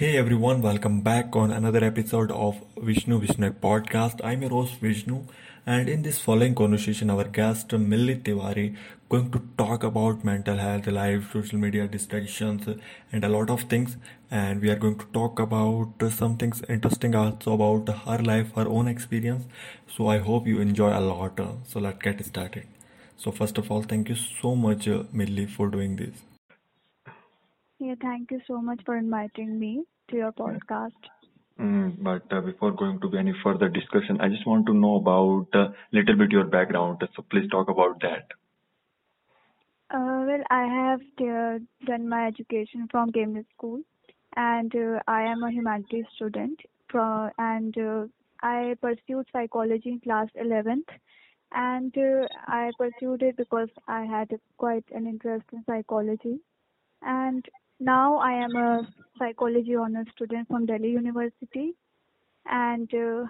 Hey everyone, welcome back on another episode of Vishnu Vishnu podcast. I'm your host Vishnu, and in this following conversation, our guest Milli Tewari going to talk about mental health, life, social media distractions, and a lot of things. And we are going to talk about some things interesting also about her life, her own experience. So I hope you enjoy a lot. So let's get started. So first of all, thank you so much, Milli, for doing this. Yeah, thank you so much for inviting me to your podcast. Mm, but uh, before going to be any further discussion, I just want to know about a uh, little bit your background. So please talk about that. Uh, well, I have uh, done my education from Cambridge School, and uh, I am a humanities student. From, and uh, I pursued psychology in class 11th, and uh, I pursued it because I had quite an interest in psychology. And now I am a psychology honors student from Delhi University, and uh,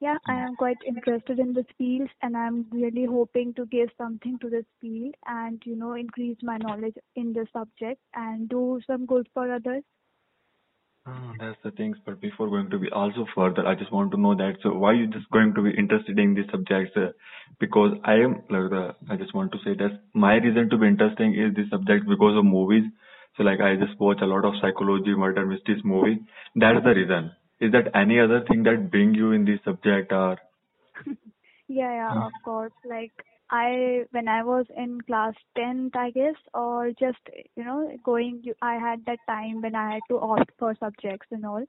yeah, I am quite interested in this field, and I'm really hoping to give something to this field and you know increase my knowledge in the subject and do some good for others. Oh, that's the things. But before going to be also further, I just want to know that. So why you just going to be interested in these subjects? Uh, because I am like the. I just want to say that my reason to be interesting is this subject because of movies. So like I just watch a lot of psychology, murder mysteries movie. That's the reason. Is that any other thing that bring you in this subject or? yeah, yeah, of course. Like I, when I was in class 10th, I guess, or just, you know, going, I had that time when I had to opt for subjects and all.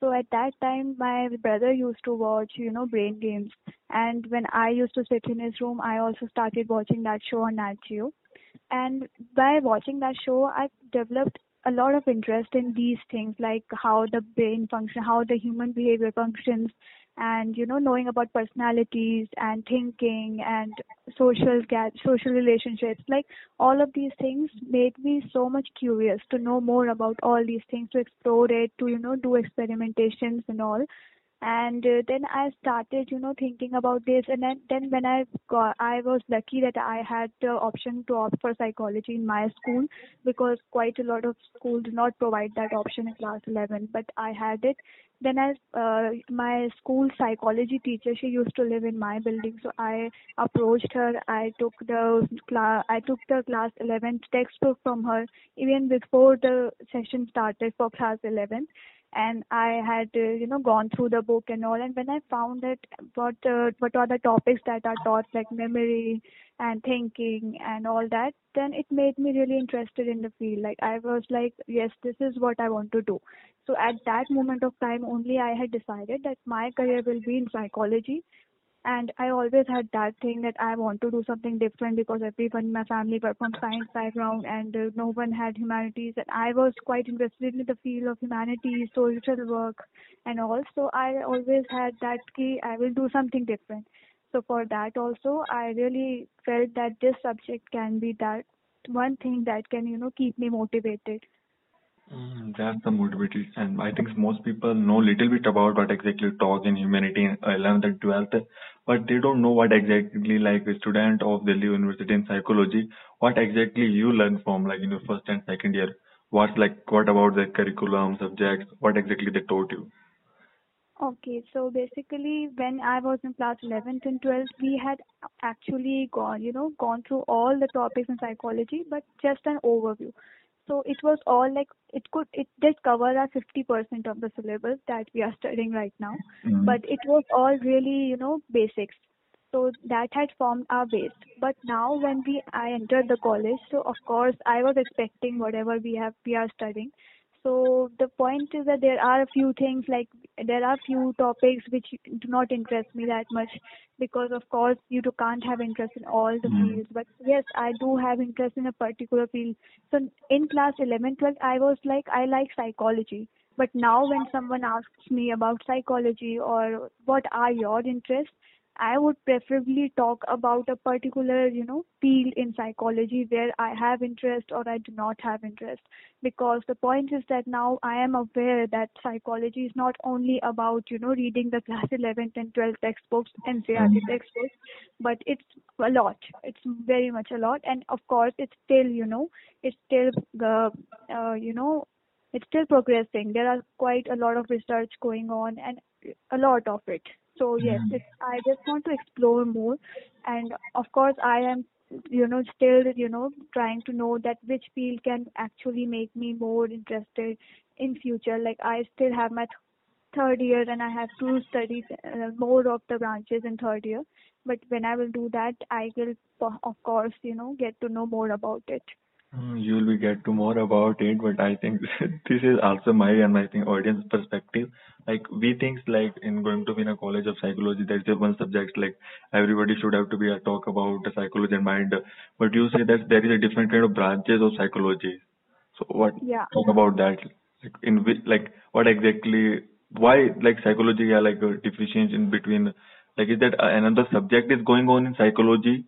So at that time, my brother used to watch, you know, Brain Games. And when I used to sit in his room, I also started watching that show on Nat Geo and by watching that show i developed a lot of interest in these things like how the brain function how the human behavior functions and you know knowing about personalities and thinking and social social relationships. Like all of these things made me so much curious to know more about all these things to explore it to you know do experimentations and all and uh, then i started you know thinking about this. And then then when i got i was lucky that i had the option to opt for psychology in my school because quite a lot of schools do not provide that option in class 11 but i had it. Then as uh, my school psychology teacher she used to live in my building. So i approached her. I took the class i took the class 11th textbook from her even before the session started for class 11 and I had uh, you know gone through the book and all. And when I found that what uh, what are the topics that are taught like memory and thinking and all that then it made me really interested in the field. Like I was like yes this is what I want to do. So at that moment of time only I had decided that my career will be in psychology and I always had that thing that I want to do something different because everyone in my family were from science background and uh, no one had humanities and I was quite interested in the field of humanities, social work and all. So I always had that key, I will do something different. So for that also, I really felt that this subject can be that one thing that can, you know, keep me motivated. Mm, that's the motivation, and I think most people know little bit about what exactly taught in humanity in 11th and 12th, but they don't know what exactly like a student of Delhi University in psychology, what exactly you learn from like in your first and second year. What's like what about the curriculum, subjects, what exactly they taught you? Okay, so basically when I was in class 11th and 12th, we had actually gone, you know, gone through all the topics in psychology, but just an overview so it was all like it could it did cover our 50% of the syllabus that we are studying right now. Mm-hmm. but it was all really you know basics. So that had formed our base. But now when we i entered the college so of course i was expecting whatever we have we are studying so the point is that there are a few things like there are few topics which do not interest me that much because of course you can't have interest in all the mm. fields. But yes i do have interest in a particular field. So in class 11 12 i was like i like psychology. But now when someone asks me about psychology or what are your interests I would preferably talk about a particular, you know, field in psychology where I have interest or I do not have interest. Because the point is that now I am aware that psychology is not only about, you know, reading the class 11th and 12th textbooks, NCERT mm-hmm. textbooks, but it's a lot. It's very much a lot. And of course, it's still, you know, it's still, the, uh, you know, it's still progressing. There are quite a lot of research going on and a lot of it. So yes, Mm. it's, I just want to explore more, and of course I am, you know, still you know trying to know that which field can actually make me more interested in future. Like I still have my th- third year and I have to study uh, more of the branches in third year. But when I will do that, I will of course you know get to know more about it. Mm, You will get to more about it, but I think this is also my and I think audience perspective. Like we think like in going to be in a college of psychology, there's just one subject like everybody should have to be a talk about the psychology and mind. But you say that there is a different kind of branches of psychology. So what Yeah. talk about that? Like in which like what exactly why like psychology yeah like a differentiation in between like is that another subject is going on in psychology?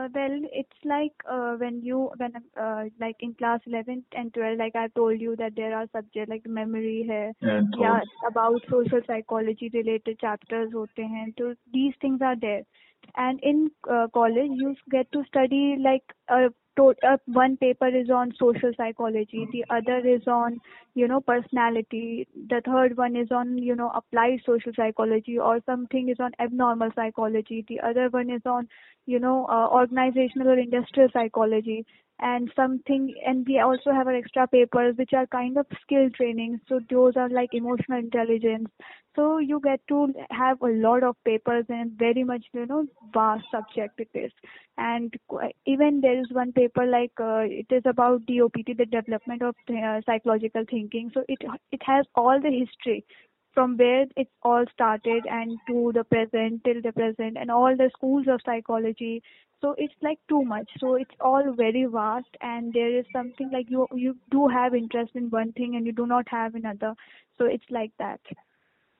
uh, well it's like uh, when you when uh, like in class 11 and 12 like i told you that there are subject like memory hai. Yeah, yeah about social psychology related chapters hote hain. So these things are there. And in uh, college, you get to study like a to- uh, one paper is on social psychology, the other is on you know personality, the third one is on you know applied social psychology, or something is on abnormal psychology, the other one is on you know uh, organizational or industrial psychology and something and we also have our extra papers which are kind of skill training so those are like emotional intelligence. So you get to have a lot of papers and very much you know vast subject it is. And even there is one paper like uh, it is about DOPT the development of uh, psychological thinking. So it it has all the history from where it all started and to the present till the present and all the schools of psychology. So it's like too much. So it's all very vast and there is something like you you do have interest in one thing and you do not have another. So it's like that.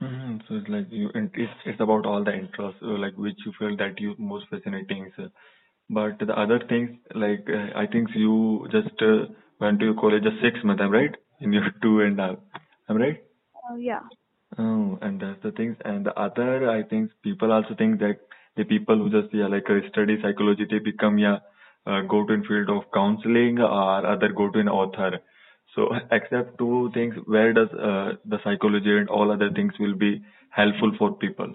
Hmm So it's like you, it's it's about all the interests, uh, like which you feel that you most fascinating. So, but the other things, like uh, I think you just uh, went to college just six months, I'm right? In your two and a half, I'm right? uh, yeah Oh, and that's the things. And the other, I think people also think that the people who just yeah like uh, study psychology, they become yeah uh, go to in field of counseling or other go to an author. So except two things, where does uh, the psychology and all other things will be helpful for people?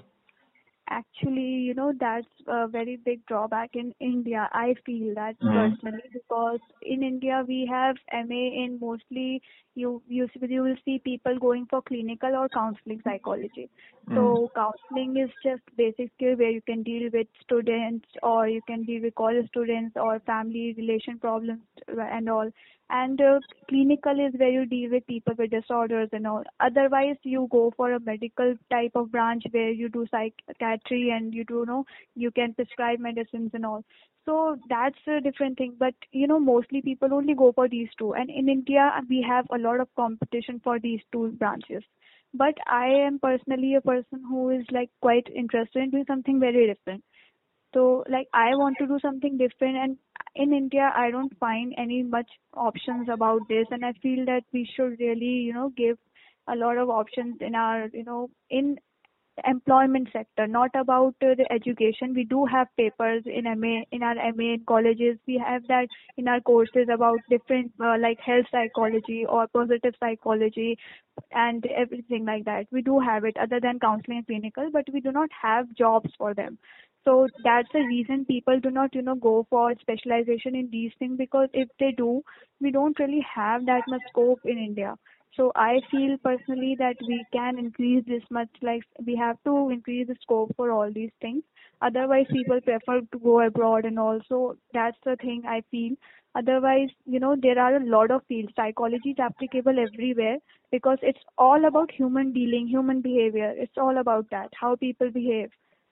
Actually, you know, that's a very big drawback in India. I feel that Mm-hmm. personally because in India we have MA in mostly you you you will see people going for clinical or counseling psychology. Mm. So counseling is just basic skill where you can deal with students or you can deal with college students or family relation problems and all. And uh, clinical is where you deal with people with disorders and all. Otherwise, you go for a medical type of branch where you do psychiatry and you do know you can prescribe medicines and all. So that's a different thing. But you know, mostly people only go for these two. And in India, we have a lot of competition for these two branches. But I am personally a person who is like quite interested in doing something very different. So like I want to do something different and in India I don't find any much options about this and I feel that we should really, you know, give a lot of options in our, you know, in employment sector, not about uh, the education. We do have papers in MA, in our MA in colleges. We have that in our courses about different, uh, like health psychology or positive psychology and everything like that. We do have it other than counseling and clinical, but we do not have jobs for them. So that's the reason people do not, you know, go for specialization in these things because if they do, we don't really have that much scope in India. So I feel personally that we can increase this much, like we have to increase the scope for all these things. Otherwise, people prefer to go abroad and also that's the thing I feel. Otherwise, you know, there are a lot of fields. Psychology is applicable everywhere because it's all about human dealing, human behavior. It's all about that, how people behave.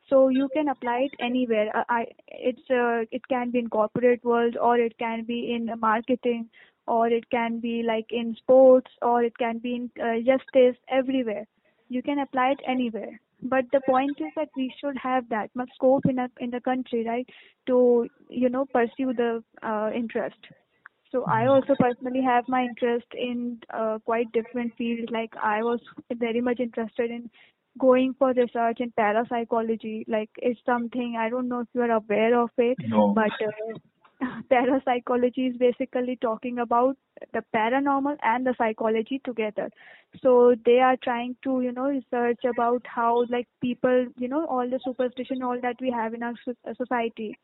So you can apply it anywhere. I, it's uh, it can be in corporate world or it can be in marketing or it can be like in sports or it can be in uh, justice everywhere. You can apply it anywhere. But the point is that we should have that much scope in a, in the country, right, to you know pursue the uh, interest. So I also personally have my interest in uh, quite different fields. Like I was very much interested in going for research in parapsychology. Like it's something I don't know if you are aware of it, No. but uh, parapsychology is basically talking about the paranormal and the psychology together. So they are trying to you know research about how like people you know all the superstition all that we have in our so- uh, society.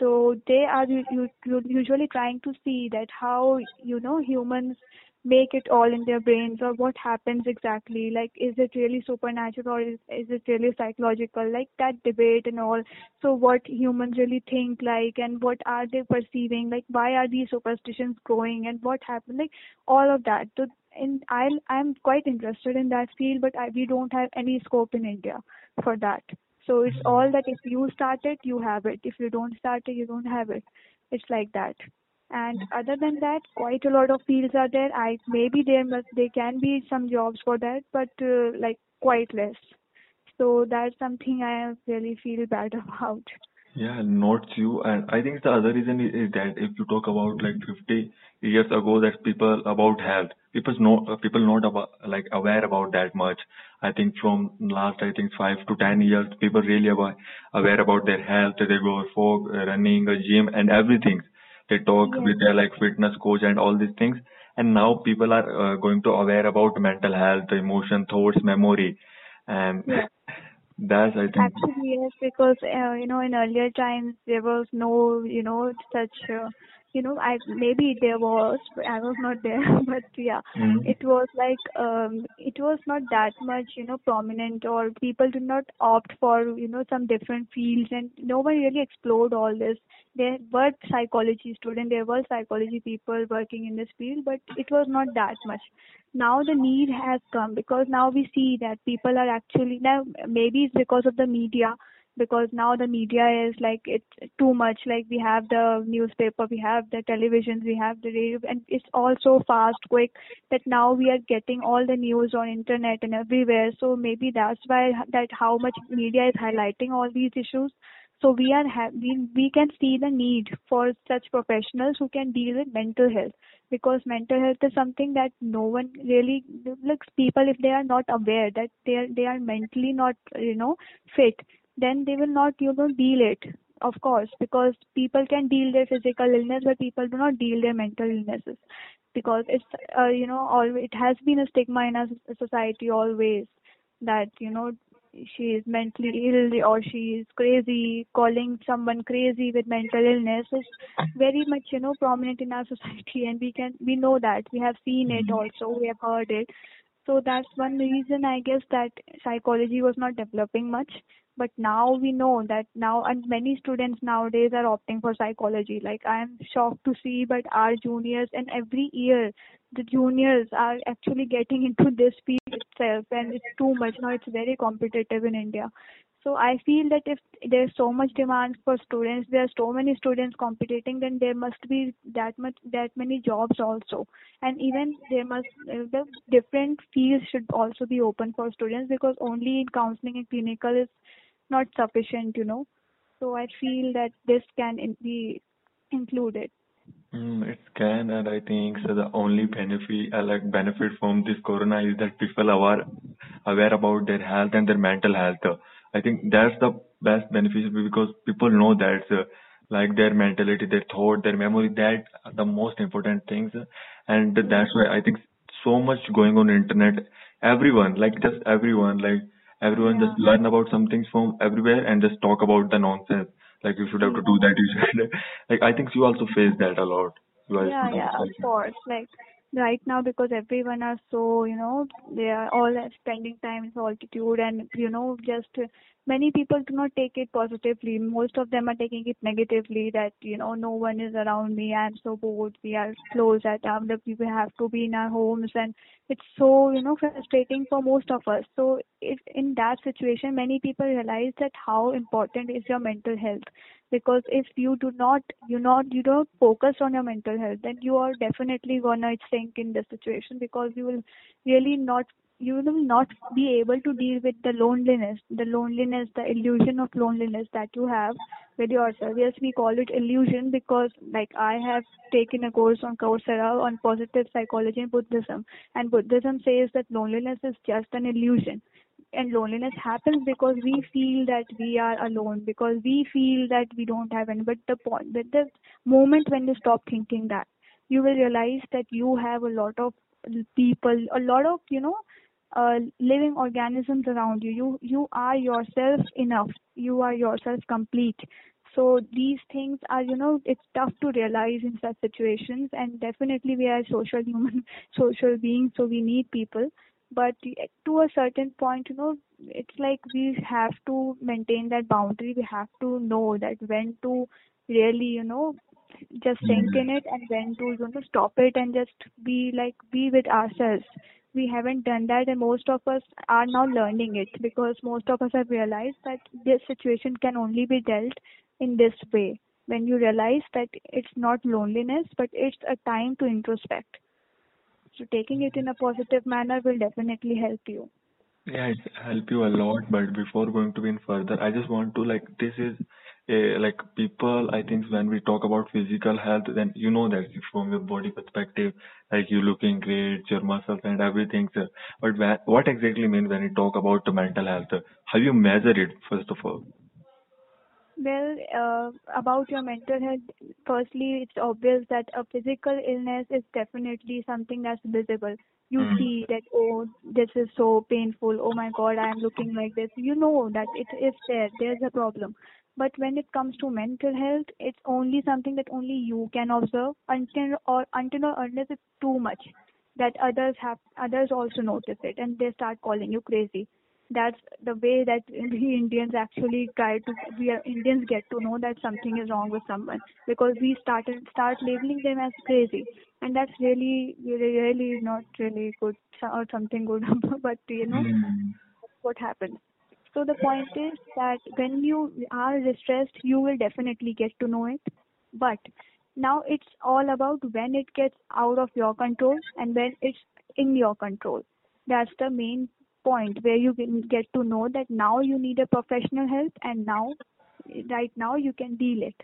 So they are usually trying to see that how you know humans make it all in their brains or what happens exactly? Like is it really supernatural or is, is it really psychological? Like that debate and all. So what humans really think like and what are they perceiving? Like why are these superstitions growing and what happened? Like all of that. So and i i'm quite interested in that field but I, we don't have any scope in india for that. So it's mm-hmm. all that if you start it you have it. If you don't start it you don't have it. It's like that and other than that quite a lot of fields are there i maybe there must there can be some jobs for that but uh, like quite less so that's something i really feel bad about Yeah, not you. And I think the other reason is, is that if you talk about like 50 years ago, that people about health, people know people not about like aware about that much. I think from last I think five to 10 years, people really aware aware about their health. They go for running, a gym, and everything. They talk yes with their like fitness coach and all these things. And now people are uh, going to aware about mental health, emotion, thoughts, memory, and yes that's I think. Actually, yes, because uh, you know, in earlier times there was no, you know, such, uh, you know, I maybe there was, I was not there. But yeah, Mm. it was like um, it was not that much, you know, prominent, or people did not opt for, you know, some different fields, and no one really explored all this. There were psychology students, there were psychology people working in this field, but it was not that much now the need has come because now we see that people are actually now maybe it's because of the media because now the media is like it's too much. Like we have the newspaper we have the televisions we have the radio and it's all so fast quick that now we are getting all the news on internet and everywhere. So maybe that's why that how much media is highlighting all these issues. So we are ha- we, we can see the need for such professionals who can deal with mental health because mental health is something that no one really looks people if they are not aware that they are they are mentally not you know fit then they will not you know deal it of course because people can deal their physical illness but people do not deal their mental illnesses. Because it's uh, you know all it has been a stigma in our society always that you know she is mentally ill or she is crazy calling someone crazy with mental illness is very much you know prominent in our society and we can we know that. We have seen it Mm. also. We have heard it. So that's one reason i guess that psychology was not developing much but now we know that now and many students nowadays are opting for psychology. Like i am shocked to see but our juniors and every year the juniors are actually getting into this field itself and it's too much. Now it's very competitive in india so I feel that if there's so much demand for students, there are so many students competing, then there must be that much that many jobs also, and even there must uh, the different fields should also be open for students because only in counseling and clinical is not sufficient, you know. So I feel that this can be included. Mm, it can, and I think so the only benefit, uh, like benefit from this corona is that people are aware about their health and their mental health. I think that's the best benefit because people know that, uh, like their mentality, their thought, their memory, that are the most important things, and that's why I think so much going on internet. Everyone, like just everyone, like everyone yeah, just learn about some things from everywhere and just talk about the nonsense. Like you should have to do that. You should. Like I think you also face that a lot. You are Yeah, yeah, of course. Like right now, because everyone are so, you know, they are all spending time in solitude, and you know, just many people do not take it positively. Most of them are taking it negatively. That you know, no one is around me. I'm so bored. We are closed at um, the people have to be in our homes, and it's so you know frustrating for most of us. So, if in that situation, many people realize that how important is your mental health because if you do not you not you don't focus on your mental health then you are definitely gonna sink in the situation because you will really not you will not be able to deal with the loneliness the loneliness the illusion of loneliness that you have with yourself. Yes we call it illusion because like i have taken a course on coursera on positive psychology and buddhism and buddhism says that loneliness is just an illusion. And loneliness happens because we feel that we are alone because we feel that we don't have any. But the point but the moment when you stop thinking that you will realize that you have a lot of people a lot of you know uh, living organisms around you. You you are yourself enough. You are yourself complete. So these things are you know it's tough to realize in such situations. And definitely we are social human social beings so we need people. But to a certain point you know it's like we have to maintain that boundary. We have to know that when to really you know just sink in it and when to you know stop it and just be like be with ourselves we haven't done that and most of us are now learning it because most of us have realized that this situation can only be dealt in this way. When you realize that it's not loneliness but it's a time to introspect. So taking it in a positive manner will definitely help you. Yeah, it help you a lot, but before going to in further, I just want to like this is a like people. I think when we talk about physical health, then you know that from your body perspective, like you looking great, your muscles and everything. Sir. But when, what exactly mean when you talk about the mental health? How you measure it first of all? Well, uh, about your mental health, firstly, it's obvious that a physical illness is definitely something that's visible. You Mm. see that, oh, this is so painful. Oh my God, I am looking like this. You know that it is there. There's a problem. But when it comes to mental health, it's only something that only you can observe until or until or unless it's too much that others have others also notice it and they start calling you crazy. That's the way that we Indians actually try to we are Indians get to know that something is wrong with someone because we started start labeling them as crazy. And that's really really really not really good or something good but you know Mm. what happens so the point is that when you are distressed you will definitely get to know it. But now it's all about when it gets out of your control and when it's in your control. That's the main point where you can get to know that now you need a professional help and now right now you can deal it.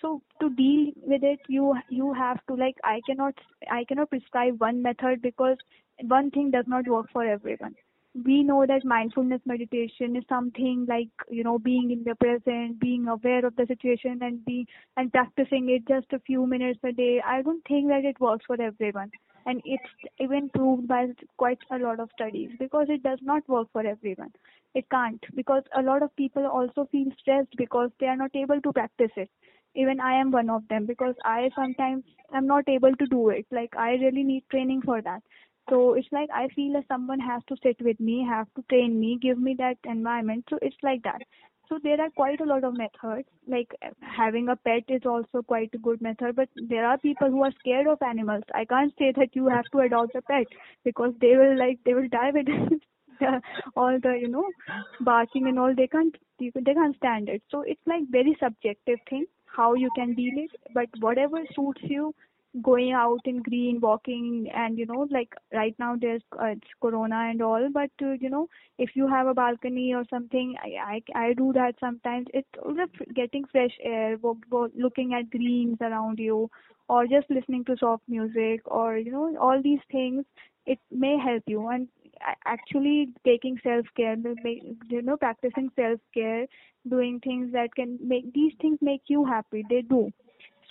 So to deal with it you you have to like i cannot i cannot prescribe one method because one thing does not work for everyone we know that mindfulness meditation is something like you know being in the present being aware of the situation and be and practicing it just a few minutes a day. I don't think that it works for everyone. And it's even proved by quite a lot of studies because it does not work for everyone. It can't because a lot of people also feel stressed because they are not able to practice it. Even i am one of them because i sometimes am not able to do it. Like i really need training for that so it's like I feel that someone has to sit with me, have to train me, give me that environment. So it's like that. So there are quite a lot of methods. Like having a pet is also quite a good method, but there are people who are scared of animals. I can't say that you have to adopt a pet because they will like they will die with the, all the you know barking and all. They can't they can't stand it. So it's like very subjective thing how you can deal it. But whatever suits you, going out in green walking and you know like right now there's uh, it's corona and all but uh, you know if you have a balcony or something i i, I do that sometimes. It's just getting fresh air wo- wo- looking at greens around you or just listening to soft music or you know all these things it may help you. And actually taking self care you know practicing self care doing things that can make these things make you happy they do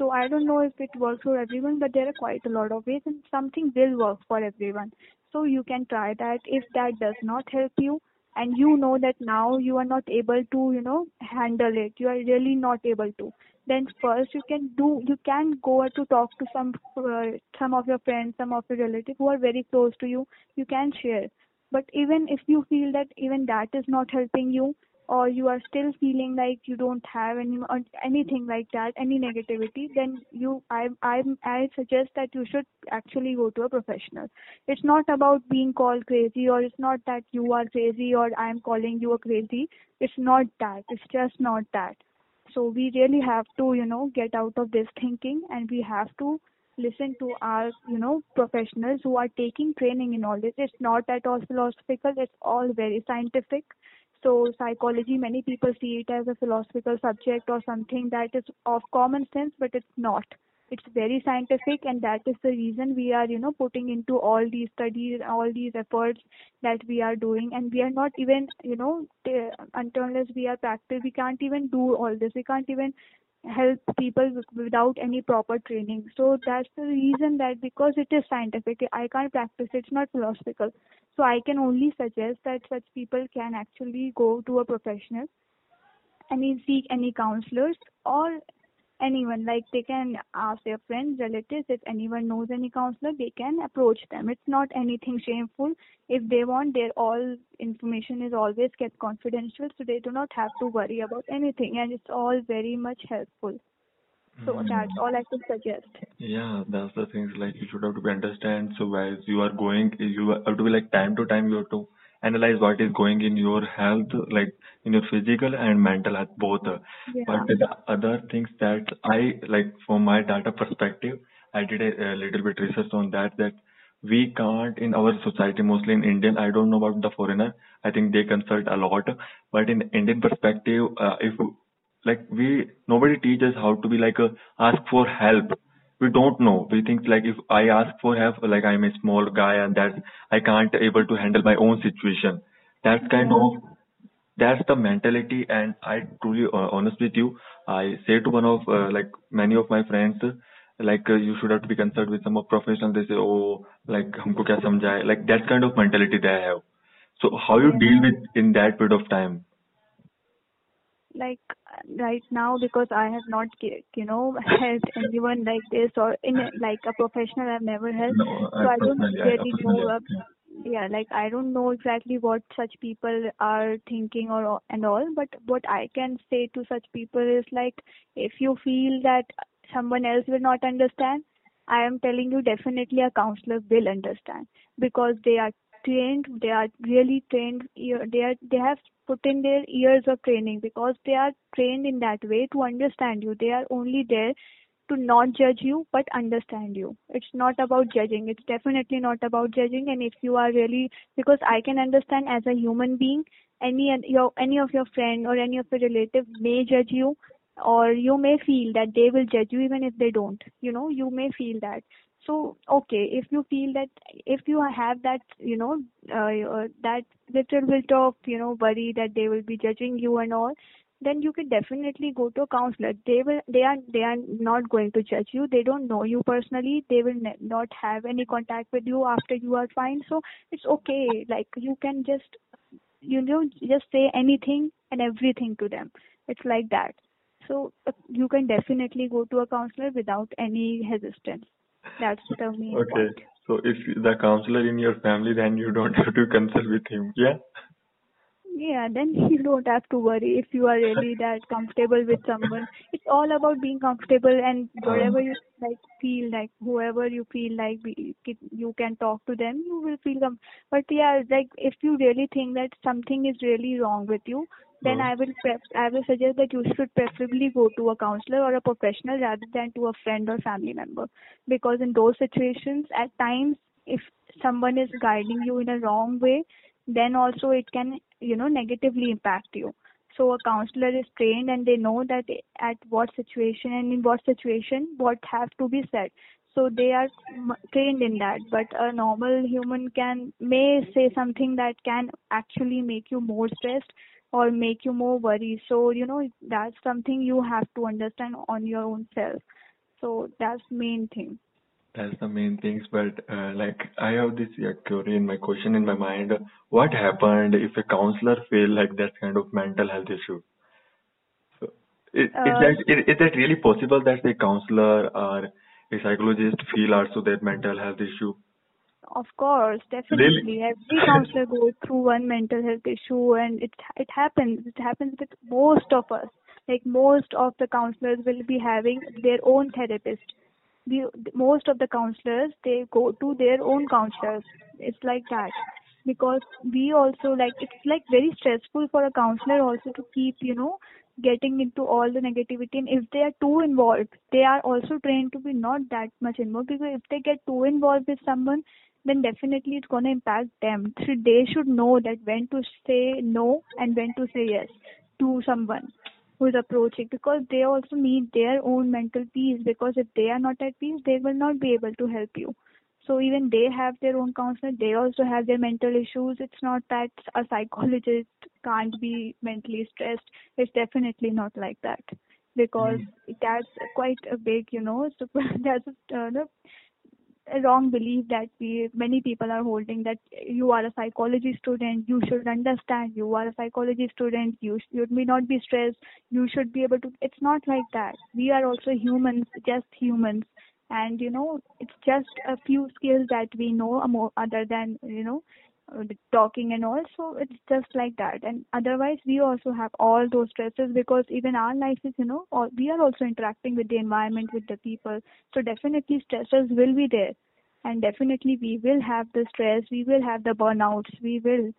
so I don't know if it works for everyone, but there are quite a lot of ways and something will work for everyone. So you can try that. If that does not help you and you know that now you are not able to, you know, handle it, you are really not able to, then first you can do, you can go to talk to some, uh, some of your friends, some of your relatives who are very close to you. You can share. But even if you feel that even that is not helping you, or you are still feeling like you don't have any anything like that any negativity then you i i i suggest that you should actually go to a professional. It's not about being called crazy or it's not that you are crazy or i'm calling you a crazy. It's not that. It's just not that. So we really have to you know get out of this thinking and we have to listen to our you know professionals who are taking training in all this. It's not at all philosophical. It's all very scientific so psychology, many people see it as a philosophical subject or something that is of common sense, but it's not. it's very scientific and that is the reason we are you know putting into all these studies all these efforts that we are doing and we are not even you know t- until unless we are practice we can't even do all this we can't even help people without any proper training. So that's the reason that because it is scientific i can't practice it's not philosophical. So i can only suggest that such people can actually go to a professional any seek any counselors or anyone. Like they can ask their friends relatives if anyone knows any counselor they can approach them. It's not anything shameful. If they want their all information is always kept confidential so they do not have to worry about anything and it's all very much helpful. So mm-hmm. that's all i could suggest. Yeah, that's the things like you should have to be understand. So as you are going, you have to be like time to time you have to analyze what is going in your health, like in your physical and mental health both. yeah But the other things that I like from my data perspective, I did a, a little bit research on that that we can't in our society, mostly in Indian. I don't know about the foreigner. I think they consult a lot, but in Indian perspective, uh, if like we nobody teaches how to be like a, ask for help we don't know. We think like if i ask for help like i'm a small guy and that i can't able to handle my own situation. That's kind of that's the mentality. And i truly uh, honest with you i say to one of uh, like many of my friends like uh, you should have to be concerned with some of professionals they say oh like humko kya samjhaye like that kind of mentality they have. So how you deal with in that period of time like right now because I have not you know helped anyone like this or in like a professional I've never helped no so i I don't personally i really know yeah. yeah like I don't know exactly what such people are thinking or and all but what I can say to such people is like if you feel that someone else will not understand I am telling you definitely a counselor will understand because they are trained they are really trained they are they have put in their years of training because they are trained in that way to understand you. They are only there to not judge you but understand you. It's not about judging. It's definitely not about judging. And if you are really because i can understand as a human being any your any of your friend or any of your relative may judge you or you may feel that they will judge you even if they don't. You know you may feel that so okay if you feel that if you have that you know uh, that little bit of you know worry that they will be judging you and all then you can definitely go to a counselor. They will they are they are not going to judge you. They don't know you personally. They will ne- not have any contact with you after you are fine. So it's okay. Like you can just you know just say anything and everything to them. It's like that. So uh, you can definitely go to a counselor without any hesistance that's the main Okay, point so if the counselor in your family, then you don't have to consult with him. Yeah. Yeah, then you don't have to worry if you are really that comfortable with someone. It's all about being comfortable and whatever Um, you like feel like whoever you feel like you can talk to them, you will feel com- But yeah, like if you really think that something is really wrong with you, then uh, I will pref- I will suggest that you should preferably go to a counselor or a professional rather than to a friend or family member. Because in those situations at times if someone is guiding you in a wrong way then also it can you know negatively impact you. So a counselor is trained and they know that at what situation and in what situation what have to be said. So they are trained in that. But a normal human can may say something that can actually make you more stressed or make you more worried so you know that's something you have to understand on your own self so that's main thing that's the main things. But uh, like I have this uh, query in my question in my mind. What happened if a counselor feel like that kind of mental health issue? So is, is uh that is, is that really possible that a counselor or a psychologist feel also that mental health issue? Of course, Really? definitely. Every counselor goes through one mental health issue, and it it happens. It happens with most of us. Like most of the counselors will be having their own therapist. The most of the counselors they go to their own counselors. It's like that because we also like it's like very stressful for a counselor also to keep you know getting into all the negativity and if they are too involved they are also trained to be not that much involved because if they get too involved with someone then definitely it's going to impact them. So they should know that when to say no and when to say yes to someone. who is approaching because they also need their own mental peace because if they are not at peace they will not be able to help you so even they have their own counselor they also have their mental issues it's not that a psychologist can't be mentally stressed it's definitely not like that because Mm. that's quite a big you know super that's a, uh, wrong belief that we many people are holding that you are a psychology student you should understand you are a psychology student you should may not be stressed you should be able to it's not like that. We are also humans just humans. And you know it's just a few skills that we know more other than you know Uh, talking and all. So it's just like that. And otherwise we also have all those stresses because even our life is you know all, we are also interacting with the environment with the people. So definitely stresses will be there. And definitely we will have the stress. We will have the burnouts. We will.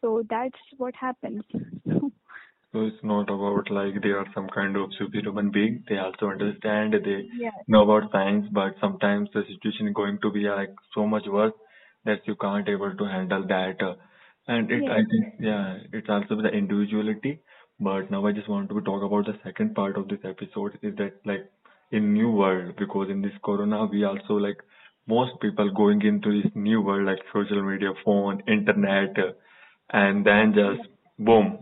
So that's what happens. So it's not about like they are some kind of superhuman being. They also understand, they know about science, but sometimes the situation is going to be like so much worse that you can't able to handle that. Uh, And it, I yes think, yeah, it's also the individuality. But now I just want to talk about the second part of this episode is that like in new world because in this corona we also like most people going into this new world like social media, phone, internet, uh, and then just boom,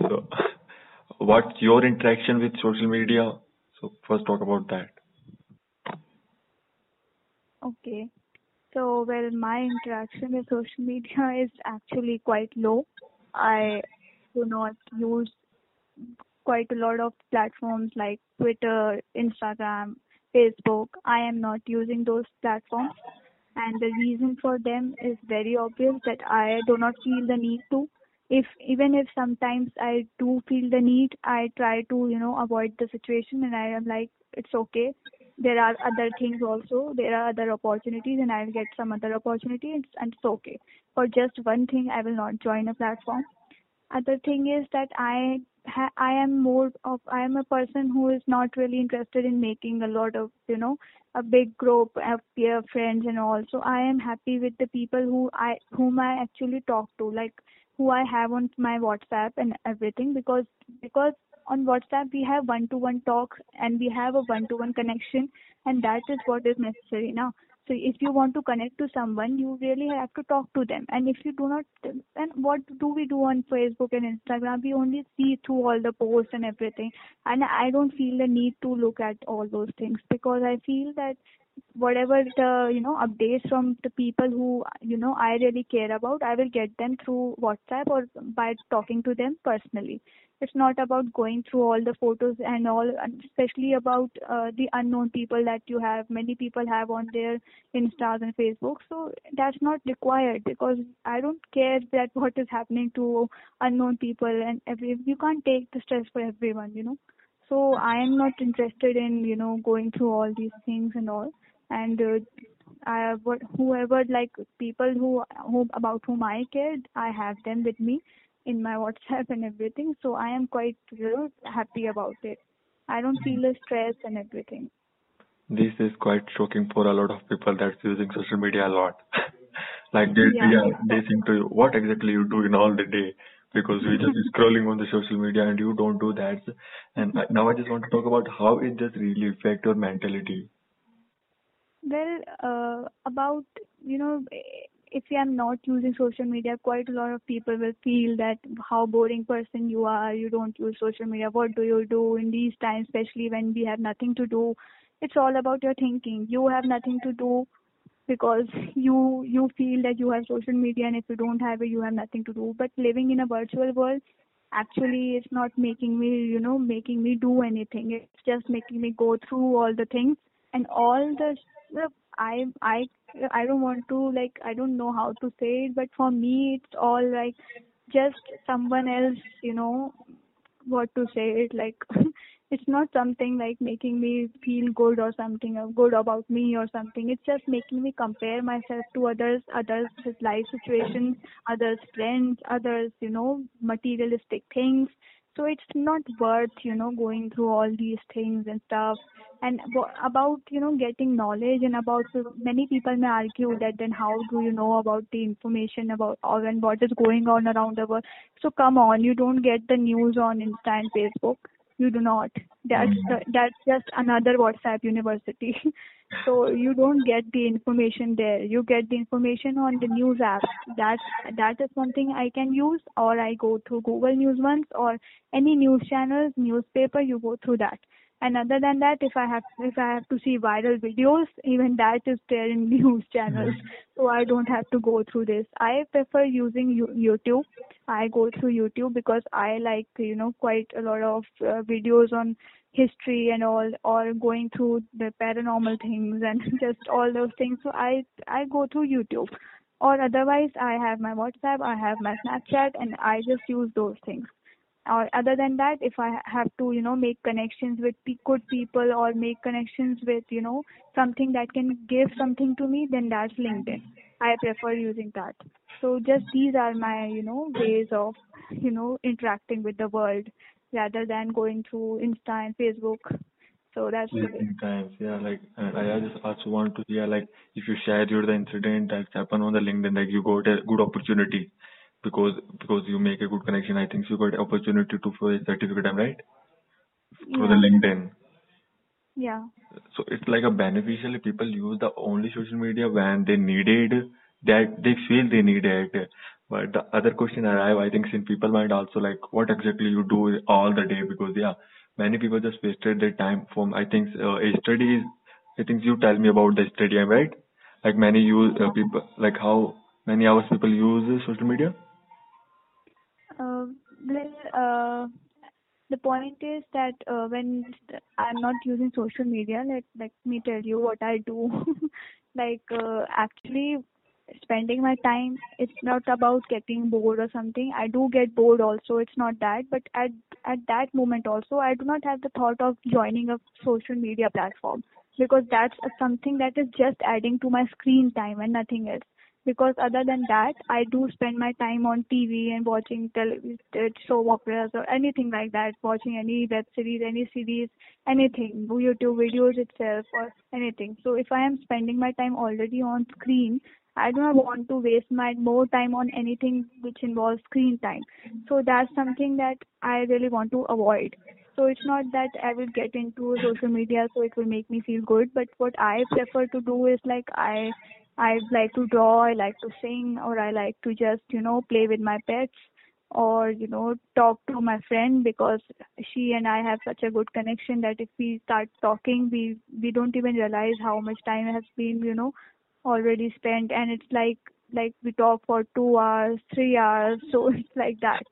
so, what's your interaction with social media? So, first talk about that. okay so well my interaction with social media is actually quite low i do not use quite a lot of platforms like Twitter, Instagram, Facebook. I am not using those platforms, and the reason for them is very obvious that I do not feel the need to. If even if sometimes I do feel the need, I try to you know avoid the situation, and I am like it's okay. There are other things also. There are other opportunities, and I'll get some other opportunities, and it's okay. For just one thing, I will not join a platform other thing is that I ha- I am more of I am a person who is not really interested in making a lot of you know a big group of peer friends and all. So I am happy with the people who I whom I actually talk to, like who I have on my WhatsApp and everything because because on WhatsApp we have one to one talks and we have a one to one connection and that is what is necessary now. So if you want to connect to someone, you really have to talk to them. And if you do not, then what do we do on Facebook and Instagram? We only see through all the posts and everything. And I don't feel the need to look at all those things because I feel that whatever the you know updates from the people who you know I really care about, I will get them through WhatsApp or by talking to them personally. It's not about going through all the photos and all, especially about uh, the unknown people that you have. Many people have on their Instas and Facebook, so that's not required because I don't care that what is happening to unknown people and every. You can't take the stress for everyone, you know. So I am not interested in you know going through all these things and all and uh, I what whoever like people who who about whom I cared, I have them with me in my WhatsApp and everything. So I am quite you know happy about it. I don't feel the stress and everything. This is quite shocking for a lot of people that's using social media a lot. Like they, Yeah, yeah, they seem to, you, what exactly you do in all the day? Because we just scrolling on the social media and you don't do that. And now I just want to talk about how it just really affect your mentality. Well, uh, about you know, if you are not using social media, quite a lot of people will feel that how boring person you are. You don't use social media. What do you do in these times, especially when we have nothing to do? It's all about your thinking. You have nothing to do because you you feel that you have social media, and if you don't have it, you have nothing to do. But living in a virtual world, actually, it's not making me you know making me do anything. It's just making me go through all the things and all the- I I I don't want to like I don't know how to say it, but for me it's all like just someone else, you know, what to say it like it's not something like making me feel good or something or good about me or something. It's just making me compare myself to others, others' life situations, others' friends, others, you know, materialistic things. So it's not worth you know going through all these things and stuff. And about you know getting knowledge and about so many people may argue that then how do you know about the information about all and what is going on around the world? So come on you don't get the news on insta and facebook you do not. That's mm-hmm. the, that's just another whatsapp university. So you don't get the information there. You get the information on the news app. That that is something i can use or i go through google news once or any news channels newspaper you go through that and other than that if i have if i have to see viral videos even that is there in news channels. So i don't have to go through this. I prefer using youtube. I go through youtube because i like you know quite a lot of uh, videos on history and all or going through the paranormal things and just all those things. So i i go through youtube. Or otherwise i have my whatsapp i have my snapchat and i just use those things or other than that if i have to you know make connections with good people or make connections with you know something that can give something to me then that's linkedin. I prefer using that. So just these are my you know ways of you know interacting with the world rather than going through insta and facebook. So that's the way Sometimes, yeah, like, I just also want to hear, like, if you share your the incident that's happened on the LinkedIn, like, you got a good opportunity because because you make a good connection. I think you got opportunity to for a certificate, am right? Through the LinkedIn. yeah So it's like a beneficially people use the only social media when they needed that they feel they need it. But the other question arrive, I think, in people mind also like what exactly you do all the day because yeah, many people just wasted their time from I think uh, a study is I think you tell me about the study, am right? Like many use uh, people like how many hours people use social media? Well, uh, the point is that uh, when I'm not using social media, let let me tell you what I do. like uh, actually spending my time, it's not about getting bored or something. I do get bored also. It's not that, but at at that moment also, I do not have the thought of joining a social media platform because that's something that is just adding to my screen time and nothing else because other than that i do spend my time on tv and watching tele- uh, soap operas or anything like that watching any web series any series anything youtube videos itself or anything. So if i am spending my time already on screen i do not want to waste my more time on anything which involves screen time. So that's something that i really want to avoid. So it's not that I will get into social media so it will make me feel good, but what I prefer to do is like I I like to draw, I like to sing, or I like to just, you know, play with my pets or, you know, talk to my friend because she and I have such a good connection that if we start talking, we, we don't even realize how much time has been, you know, already spent and it's like, like we talk for two hours, three hours, so it's like that.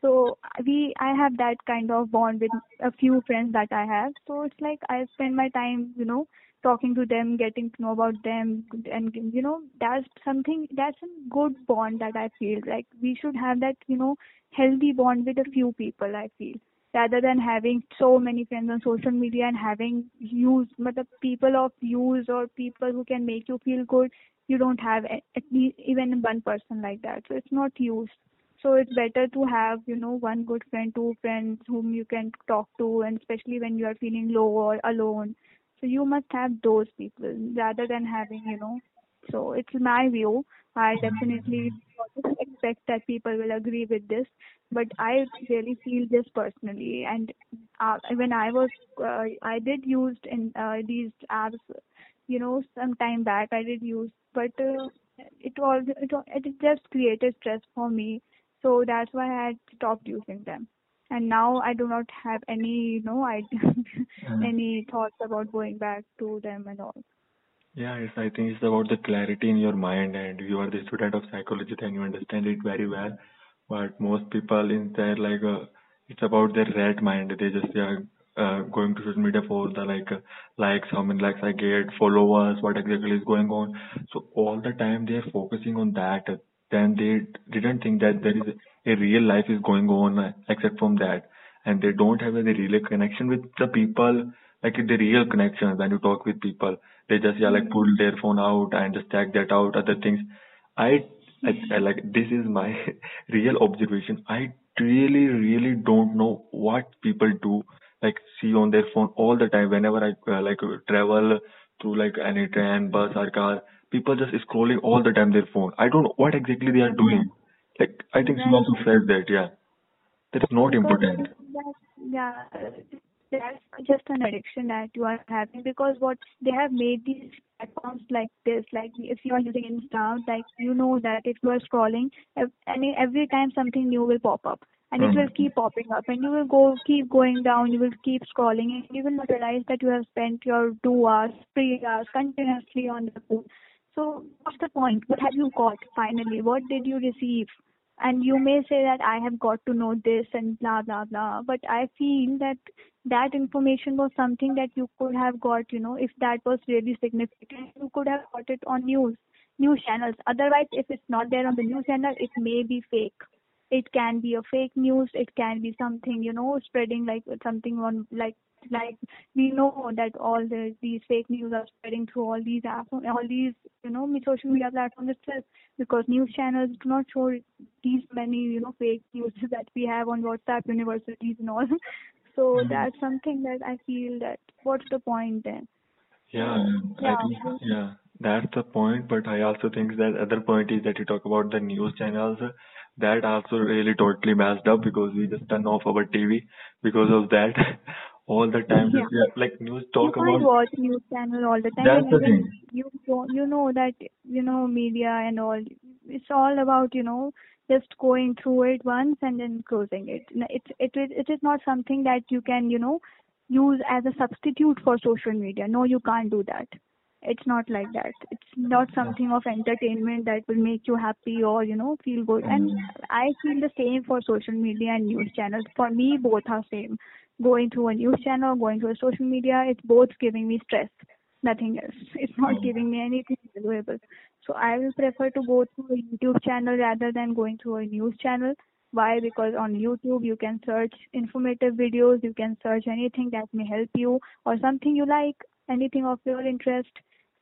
So we, I have that kind of bond with a few friends that I have. So it's like I spend my time, you know, talking to them, getting to know about them, and you know that's something that's a good bond that I feel like we should have that you know healthy bond with a few people. I feel. Rather than having so many friends on social media and having use but the people of use or people who can make you feel good you don't have at least even one person like that. So it's not used so it's better to have you know one good friend two friends whom you can talk to and especially when you are feeling low or alone so you must have those people rather than having, you know. So it's my view. I definitely expect that people will agree with this, but I really feel this personally. And uh, when I was, uh, I did use in uh, these apps, you know, some time back. I did use, but uh, it was it, it just created stress for me. So that's why I had stopped using them and now I do not have any, you know, I any thoughts about going back to them and all. Yeah, it's, I think it's about the clarity in your mind, and you are the student of psychology, then you understand it very well. But most people in there, like, uh, it's about their red mind. They just are uh, going to social media for the like uh, likes, how many likes I get, followers, what exactly is going on. So all the time they are focusing on that. Then they didn't think that there is a real life is going on uh, except from that, and they don't have any real connection with the people, like the real connection when you talk with people. They just yeah like pull their phone out and just check that out other things. I I, I like this is my real observation. I really, really don't know what people do, like see on their phone all the time. Whenever I uh, like travel through like any train, bus or car, people just scrolling all the time their phone. I don't know what exactly they are doing. Like I think she also said that, yeah, that is not important. yeah that's just an addiction that you are having because what they have made these platforms like this like if you are using insta like you know that if you are scrolling and every time something new will pop up and it will Mm. keep popping up and you will go keep going down you will keep scrolling and you will not realize that you have spent your two hours three hours continuously on the phone so what's the point what have you got finally what did you receive and you may say that I have got to know this and blah blah blah, but I feel that that information was something that you could have got, you know, if that was really significant, you could have got it on news, news channels. Otherwise, if it's not there on the news channel, it may be fake. It can be a fake news. It can be something, you know, spreading like something on like like we know that all the these fake news are spreading through all these apps, all these you know social media platforms itself because news channels do not show these many you know fake news that we have on WhatsApp universities and all. so Mm. that's something that I feel that what's the point then? Yeah, So I yeah, think yeah, that's the point. But I also think that other point is that you talk about the news channels. That also really totally messed up because we just turn off our TV because of that. All the time, yeah. just like news You talk can't about. watch news channel all the time, That's the thing. you don't, you know that you know media and all. It's all about you know just going through it once and then closing it. It It it is it is not something that you can you know use as a substitute for social media. No, you can't do that. It's not like that. It's not something of entertainment that will make you happy or you know feel good. And Mm. I feel the same for social media and news channels. For me, both are same. Going through a news channel, going through a social media, it's both giving me stress. Nothing else. It's not Mm. giving me anything valuable. So I will prefer to go through a YouTube channel rather than going through a news channel. Why? Because on YouTube you can search informative videos, you can search anything that may help you or something you like, anything of your interest.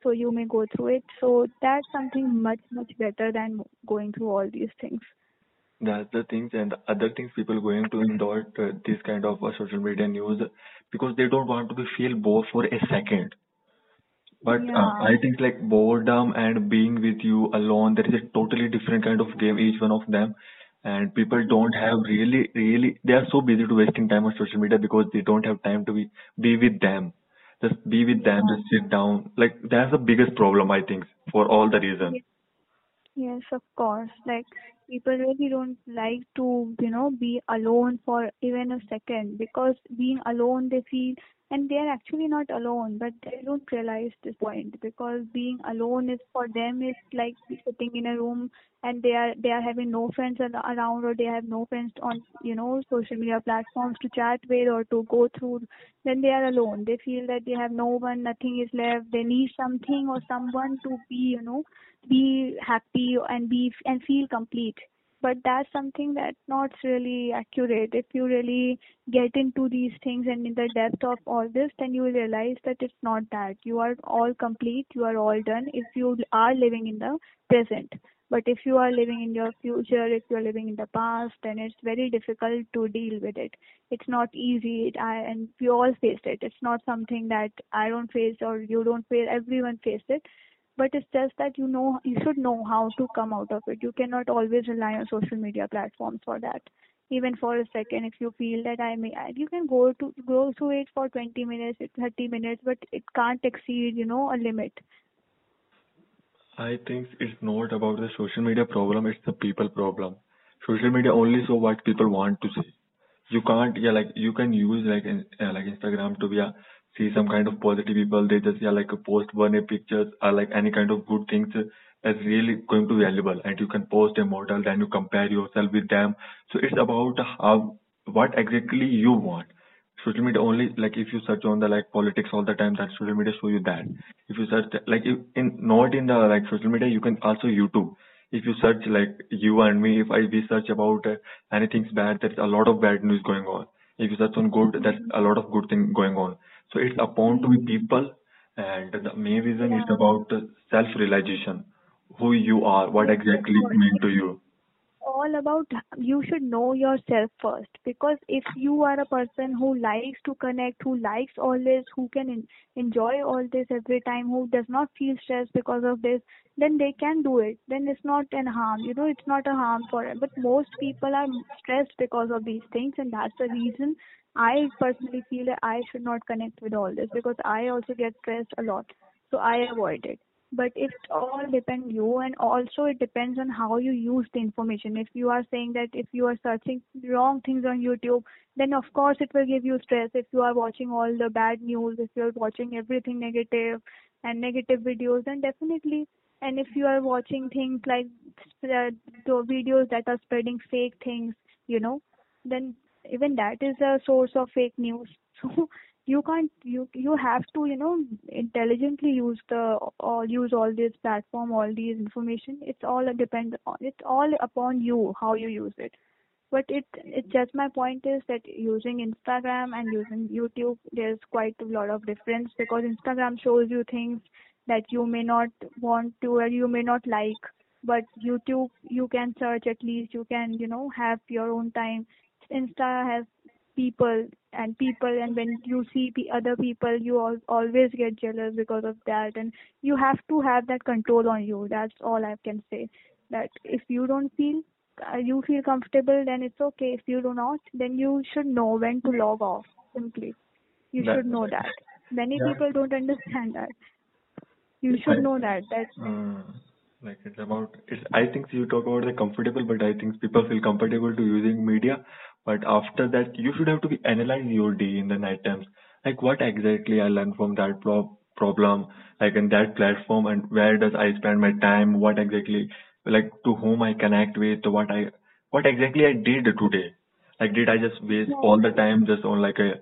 So you may go through it. So that's something much, much better than going through all these things. That's the things and other things people going to endorse uh, this kind of uh, social media news because they don't want to be feel bored for a second. But uh, Yeah. I think like boredom and being with you alone, there is a totally different kind of game, each one of them. And people don't have really, really, they are so busy to wasting time on social media because they don't have time to be, be with them. Just be with them, Yeah. just sit down. Like that's the biggest problem, I think, for all the reasons. Yes, of course. Like people really don't like to, you know, be alone for even a second because being alone they feel and they are actually not alone, but they don't realize this point because being alone is for them is like sitting in a room and they are they are having no friends around or they have no friends on you know social media platforms to chat with or to go through. Then they are alone. They feel that they have no one nothing is left. They need something or someone to be you know be happy and be and feel complete but that's something that's not really accurate. If you really get into these things and in the depth of all this then you will realize that it's not that. You are all complete. You are all done if you are living in the present. But if you are living in your future if you are living in the past then it's very difficult to deal with it. It's not easy. It, I, and we all faced it. It's not something that i don't face or you don't face. Everyone faced it but it's just that you know you should know how to come out of it you cannot always rely on social media platforms for that even for a second if you feel that i may you can go to go through it for 20 minutes 30 minutes but it can't exceed you know a limit I think it's not about the social media problem, it's the people problem. Social media only show what people want to see. You can't, yeah, like you can use like uh, like Instagram to yeah, see some kind of positive people. They just yeah, like post one pictures or like any kind of good things that's really going to be valuable. And you can post a model, then you compare yourself with them. So it's about how what exactly you want social media only like if you search on the like politics all the time that social media show you that if you search like in not in the like social media you can also youtube if you search like you and me if i we search about uh, anything's bad there's a lot of bad news going on if you search on good there's a lot of good thing going on so it's upon to be people and the main reason is about self realization who you are what exactly mean to you. All all about you should know yourself first because if you are a person who likes to connect who likes all this who can en- enjoy all this every time who does not feel stressed because of this then they can do it. Then it's not an harm you know it's not a harm for it but most people are stressed because of these things and that's the reason i personally feel that i should not connect with all this because i also get stressed a lot. So i avoid it. But it all depends you and also it depends on how you use the information. If you are saying that if you are searching wrong things on youtube then of course it will give you stress. If you are watching all the bad news if you are watching everything negative and negative videos then definitely. And if you are watching things like uh, the videos that are spreading fake things you know then even that is a source of fake news. So you can't you you have to you know intelligently use the all use all this platform all these information. It's all depend it's all upon you how you use it. But it it just my point is that using instagram and using youtube there's quite a lot of difference because instagram shows you things that you may not want to or you may not like. But youtube you can search at least you can you know have your own time insta has people and people and when you see the other people you al- always get jealous because of that and you have to have that control on you. That's all i can say that if you don't feel uh, you feel comfortable then it's okay. If you do not then you should know when to log off simply. You That, should know that. Many yeah. people don't understand that. You I, should know that that Mm, like it's about it's I think you talk about the comfortable, but I think people feel comfortable to using media. But after that, you should have to be analyze your day in the night times. Like what exactly I learned from that pro- problem, like in that platform, and where does I spend my time? What exactly, like to whom I connect with? What I what exactly I did today? Like did I just waste all the time just on like a?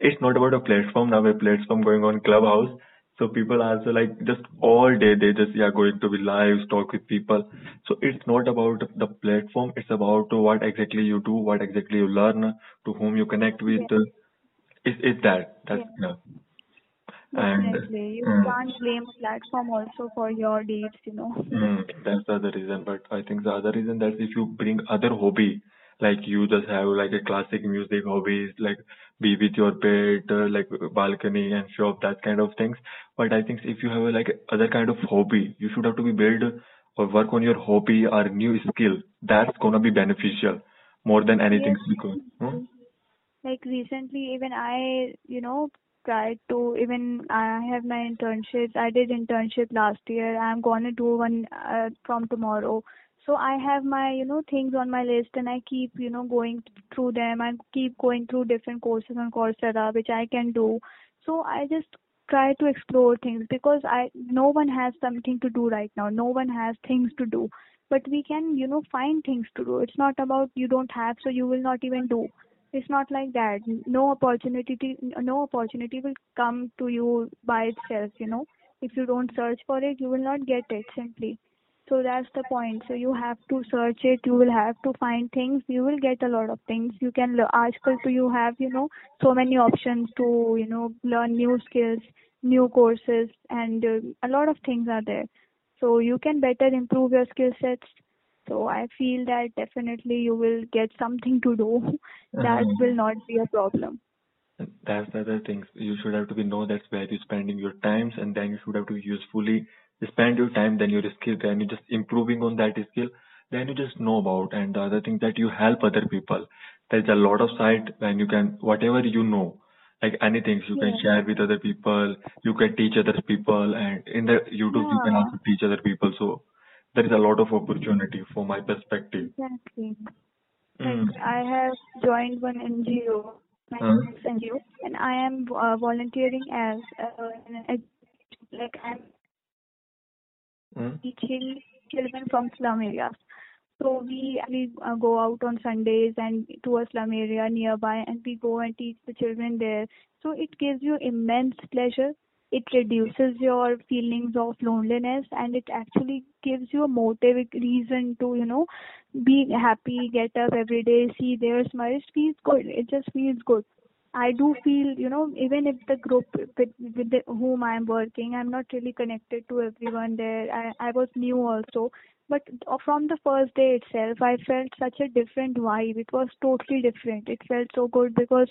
It's not about a platform now. A platform going on Clubhouse so people are also like just all day they just yeah going to be live, talk with people. So it's not about the platform, it's about what exactly you do, what exactly you learn, to whom you connect with. yeah Is it's that. That's yeah yeah. And you mm, can't blame platform also for your deeds you know mm, that's the other reason. But I think the other reason that if you bring other hobby, like you just have like a classic music hobbies, like be with your pet, uh, like balcony and shop, that kind of things. But I think if you have a, like other kind of hobby, you should have to be build or work on your hobby or new skill. That's gonna be beneficial more than anything yes because. Hmm? like recently even i you know tried to even i have my internships i did internship last year i'm gonna do one uh, from tomorrow so i have my you know things on my list and i keep you know going through them i keep going through different courses on coursera which i can do so i just try to explore things because i no one has something to do right now no one has things to do but we can you know find things to do it's not about you don't have so you will not even do it's not like that. No opportunity, no opportunity will come to you by itself, you know. If you don't search for it, you will not get it simply. So that's the point. So you have to search it. You will have to find things. You will get a lot of things. You can ask also you have you know so many options to you know learn new skills, new courses, and uh, a lot of things are there. So you can better improve your skill sets. So I feel that definitely you will get something to do. that uh-huh. will not be a problem that's the other things you should have to be know that's where you're spending your times and then you should have to usefully spend your time, then your skill, then you just improving on that skill, then you just know about. And the other thing that you help other people. There's a lot of site when you can whatever you know, like anything you can Yeah. share with other people. You can teach other people, and in the YouTube you can also teach other people. So there is a lot of opportunity for my perspective. exactly. Like Mm. I have joined one NGO, my Huh? NGO, and I am uh, volunteering as uh, an like I'm Mm. teaching children from slum areas. So we actually uh, go out on Sundays and to a slum area nearby, and we go and teach the children there. So it gives you immense pleasure. It reduces your feelings of loneliness, and it actually gives you a motive, reason to you know be happy, get up every day, see their smiles. Feels good. It just feels good. I do feel, you know, even if the group with, with the, whom I'm working, I'm not really connected to everyone there. I, I was new also, but from the first day itself, I felt such a different vibe. It was totally different. It felt so good because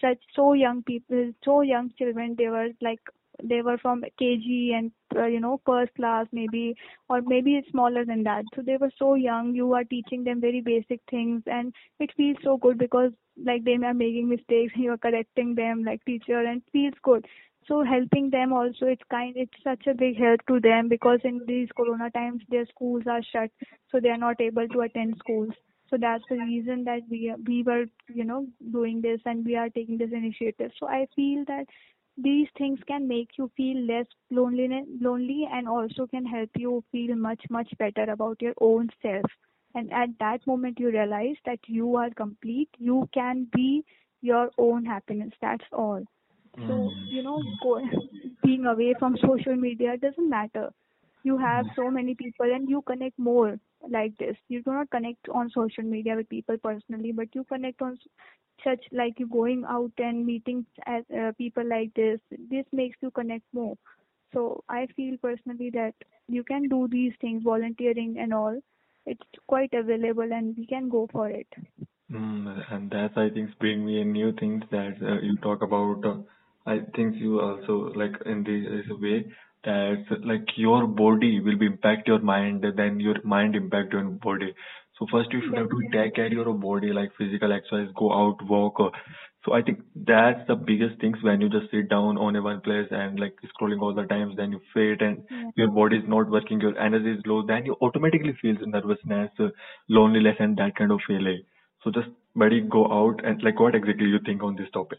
such so young people, so young children. They were like they were from KG and uh, you know first class maybe or maybe smaller than that. So they were so young. You are teaching them very basic things, and it feels so good because like they are making mistakes, you are correcting them like teacher, and feels good so helping them also it's kind it's such a big help to them because in these corona times their schools are shut so they are not able to attend schools so that's the reason that we we were you know doing this and we are taking this initiative so i feel that these things can make you feel less lonely lonely and also can help you feel much much better about your own self and at that moment you realize that you are complete you can be your own happiness that's all so, Mm. you know, go, being away from social media doesn't matter. You have so many people and you connect more like this. You do not connect on social media with people personally, but you connect on such like you going out and meeting as uh, people like this. This makes you connect more. So I feel personally that you can do these things, volunteering and all. It's quite available and we can go for it. Mm, and that's I think bring me a new things that uh, you talk about. Uh, I think you also like in this way that like your body will be impact your mind, then your mind impact your body. So first you should have to take care of your body, like physical exercise, go out, walk. So I think that's the biggest things when you just sit down on a one place and like scrolling all the times, then you fit and Yeah. your body is not working, your energy is low, then you automatically feel nervousness, loneliness, and that kind of feeling. So just buddy, go out and like what exactly you think on this topic?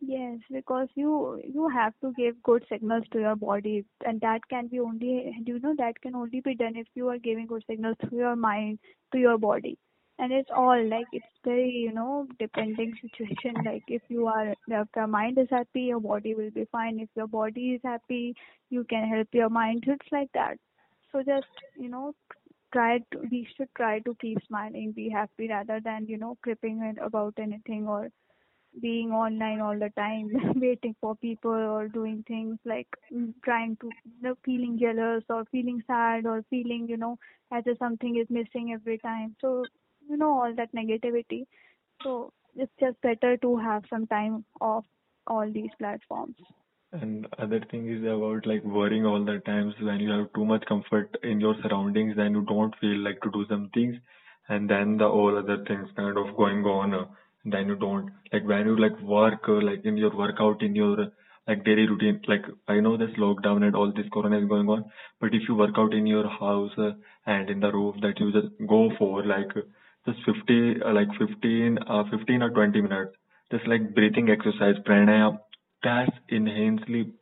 Yes, because you you have to give good signals to your body, and that can be only you know that can only be done if you are giving good signals to your mind, to your body, and it's all like it's very you know depending situation. Like if you are if your mind is happy, your body will be fine. If your body is happy, you can help your mind. It's like that. So just you know try to we should try to keep smiling, be happy rather than you know cripping it about anything or being online all the time, waiting for people or doing things like mm, trying to, you know, feeling jealous or feeling sad or feeling, you know, as if something is missing every time. So, you know, all that negativity. So it's just better to have some time off all these platforms. And other thing is about like worrying all the times when you have too much comfort in your surroundings, then you don't feel like to do some things, and then the all other things kind of going on. Then you don't like when you like work uh, like in your workout in your like daily routine. Like I know this lockdown and all this corona is going on, but if you work out in your house uh, and in the room that you just go for like just 50 uh, like 15 uh, 15 or 20 minutes just like breathing exercise pranayama that's enhancedly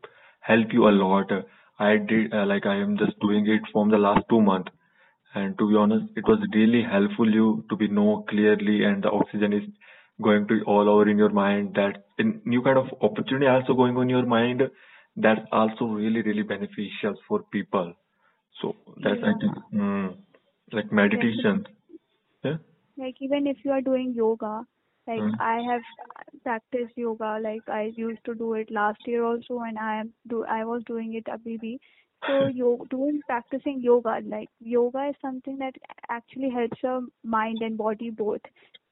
help you a lot. I did uh, like I am just doing it from the last two months, and to be honest, it was really helpful you to be know clearly, and the oxygen is going to all over in your mind. That in new kind of opportunity also going on your mind. That's also really really beneficial for people. So that's I Yeah, think mm, like meditation. Yeah. Like even if you are doing yoga, like Mm. I have practiced yoga, like I used to do it last year also, and I am do I was doing it abhi bhi. So you doing practicing yoga, like yoga is something that actually helps your mind and body both.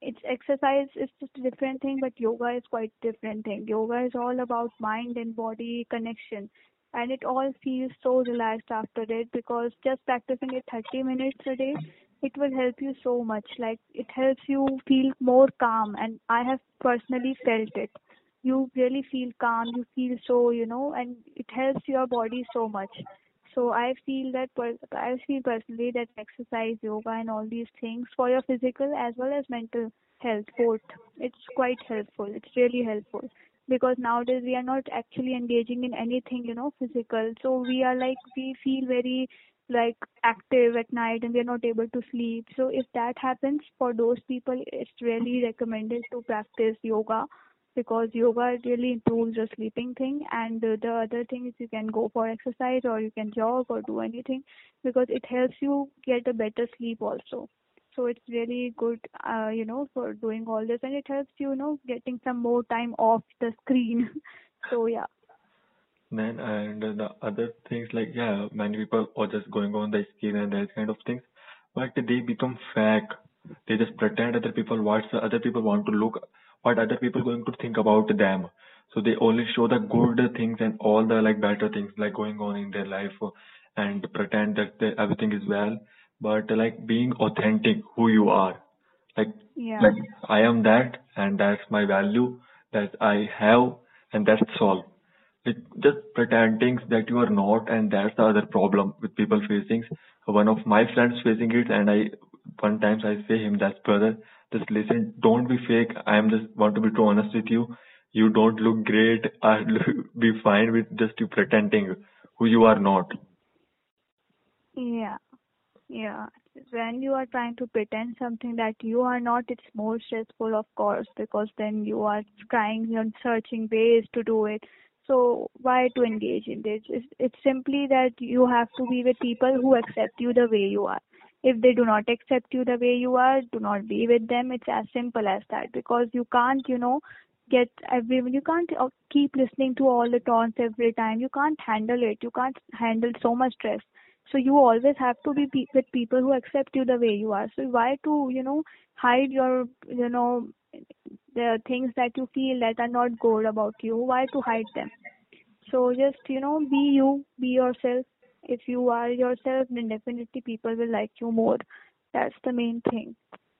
It's exercise is just a different thing, but yoga is quite different thing. Yoga is all about mind and body connection. And it all feels so relaxed after it because just practicing it 30 minutes a day it will help you so much like it helps you feel more calm and i have personally felt it you really feel calm you feel so you know and it helps your body so much. So i feel that i feel personally that exercise yoga and all these things for your physical as well as mental health both it's quite helpful it's really helpful. Because nowadays we are not actually engaging in anything you know physical. So we are like we feel very like active at night and we are not able to sleep. So if that happens for those people, it's really recommended to practice yoga because yoga really improves your sleeping thing. And the other thing is you can go for exercise or you can jog or do anything because it helps you get a better sleep also. So it's really good, uh, you know, for doing all this and it helps you, you know, getting some more time off the screen. so yeah. Then and the other things like yeah, many people are just going on the screen and that kind of things, but they become fake. They just pretend other people what other people want to look, what other people going to think about them. So they only show the good things and all the like better things like going on in their life and pretend that they, everything is well. But like being authentic, who you are, like Yeah. like I am that and that's my value that I have and that's all. Like just pretending that you are not, and that's the other problem with people facing. One of my friends facing it, and I one times I say him that brother, just listen, don't be fake. I am just want to be too honest with you. You don't look great. I be fine with just you pretending who you are not. Yeah. Yeah. When you are trying to pretend something that you are not, it's more stressful, of course, because then you are trying and searching ways to do it. So why to engage in this? It's, it's simply that you have to be with people who accept you the way you are. If they do not accept you the way you are, do not be with them. It's as simple as that because you can't, you know, get every you can't uh, keep listening to all the taunts every time. You can't handle it. You can't handle so much stress so you always have to be with people who accept you the way you are. So why to, you know, hide your, you know, the things that you feel that are not good about you? Why to hide them? So just, you know, be you, be yourself. If you are yourself, then definitely people will like you more. That's the main thing.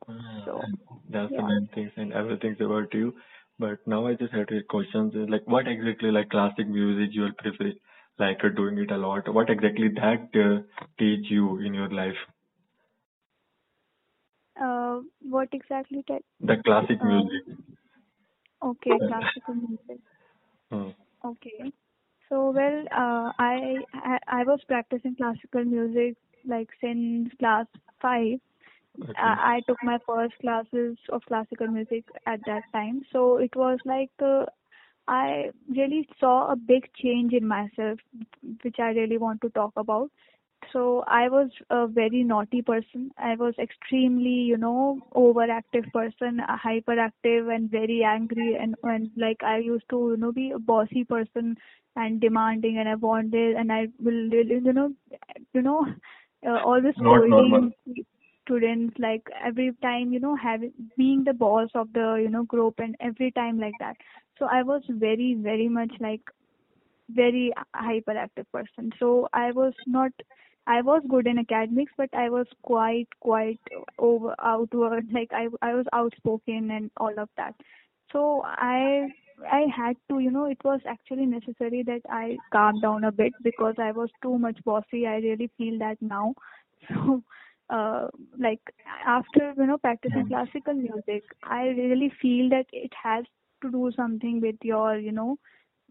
Ah, So, and that's the main thing and everything's about you. But now I just had a questions is like what exactly like classic music you will prefer like uh, doing it a lot. What exactly that uh, teach you in your life? Uh, what exactly? That, The classic uh, music. okay, classical music. Hmm. Okay. So, well, uh, I, I I was practicing classical music like since class five. Okay. I, I took my first classes of classical music at that time. So it was like uh, I really saw a big change in myself, which I really want to talk about. So I was a very naughty person. I was extremely, you know, overactive person, hyperactive and very angry and, and like I used to, you know, be a bossy person and demanding and I want wanted and I will really, you know, you know, uh, always scolding students like every time, you know, having being the boss of the, you know, group and every time like that. So I was very, very much like very hyperactive person. So I was not, I was good in academics, but I was quite, quite over outward. Like I, I was outspoken and all of that. So I, I had to, you know, it was actually necessary that I calm down a bit because I was too much bossy. I really feel that now. So, uh, like after, you know, practicing Hmm. classical music, I really feel that it has to do something with your, you know,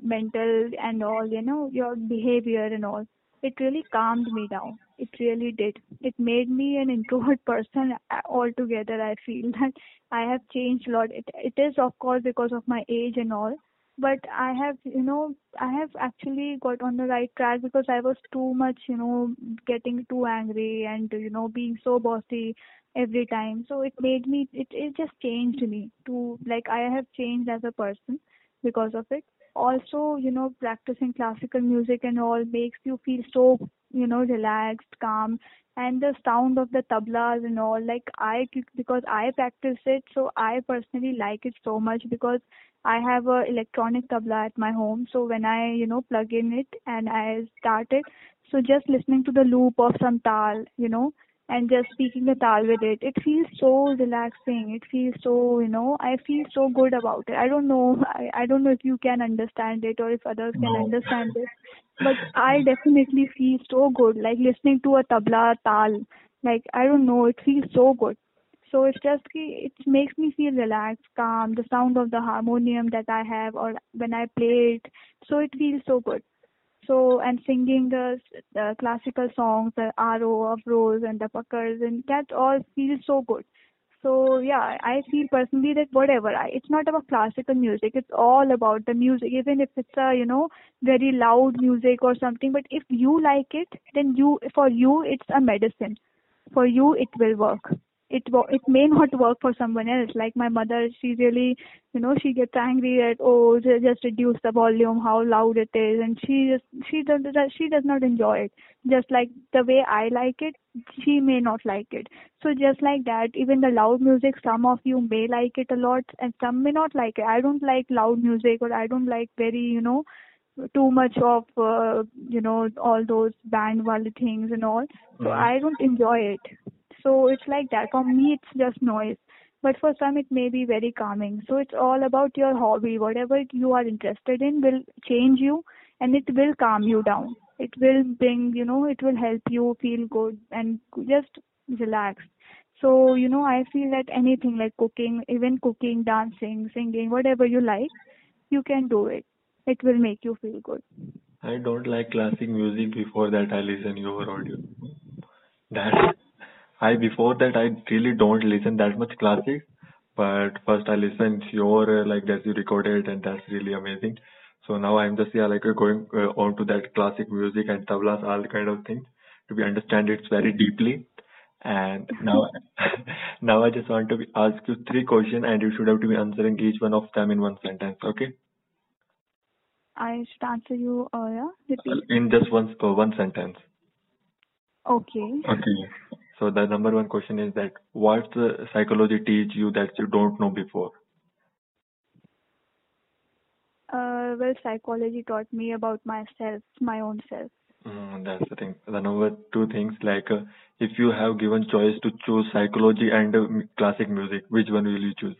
mental and all, you know, your behavior and all. It really calmed me down. It really did. It made me an introvert person altogether. I feel that I have changed a lot. It, it is, of course, because of my age and all. But I have, you know, I have actually got on the right track because I was too much, you know, getting too angry and, you know, being so bossy every time. So it made me, it, it just changed me to, like, I have changed as a person because of it also you know practicing classical music and all makes you feel so you know relaxed calm and the sound of the tablas and all. Like i because i practice it so i personally like it so much because i have a electronic tabla at my home. So when i you know plug in it and i start it so just listening to the loop of some tal you know and just speaking the tal with it it feels so relaxing. It feels so you know i feel so good about it. I don't know i, I don't know if you can understand it or if others can No. understand it but i definitely feel so good like listening to a tabla tal. Like i don't know it feels so good. So it's just it makes me feel relaxed calm the sound of the harmonium that i have or when i play it. So it feels so good so, and singing the, the classical songs, the Aro, Afros, and the Pakkars, and that all feels so good. So, yeah, I feel personally that whatever, I, it's not about classical music, it's all about the music, even if it's a, you know, very loud music or something, but if you like it, then you, for you, it's a medicine. For you, it will work. It it may not work for someone else. Like my mother, she really, you know, she gets angry at oh, just reduce the volume, how loud it is, and she just she does she does not enjoy it. Just like the way I like it, she may not like it. So just like that, even the loud music, some of you may like it a lot, and some may not like it. I don't like loud music, or I don't like very, you know, too much of uh, you know all those band wali things and all so Mhm. i don't enjoy it so it's like that. For me it's just noise. But for some it may be very calming. So it's all about your hobby. Whatever you are interested in will change you and it will calm you down. It will bring you know it will help you feel good and just relax. So you know i feel that anything like cooking even cooking dancing singing whatever you like you can do it. It will make you feel good. I don't like classic music. Before that, I listen your audio. That I before that I really don't listen that much classic. But first I listened your uh, like that you recorded and that's really amazing. So now I'm just yeah like uh, going uh, on to that classic music and tablas all kind of things to be understand it very deeply. And now now I just want to be, ask you three questions and you should have to be answering each one of them in one sentence. Okay? I should answer you, uh, yeah, repeat. In just one uh, one sentence. Okay. Okay. So the number one question is that what the psychology teach you that you don't know before? Uh, well, psychology taught me about myself, my own self. Mm, that's the thing. The number two things like uh, if you have given choice to choose psychology and uh, classic music, which one will you choose?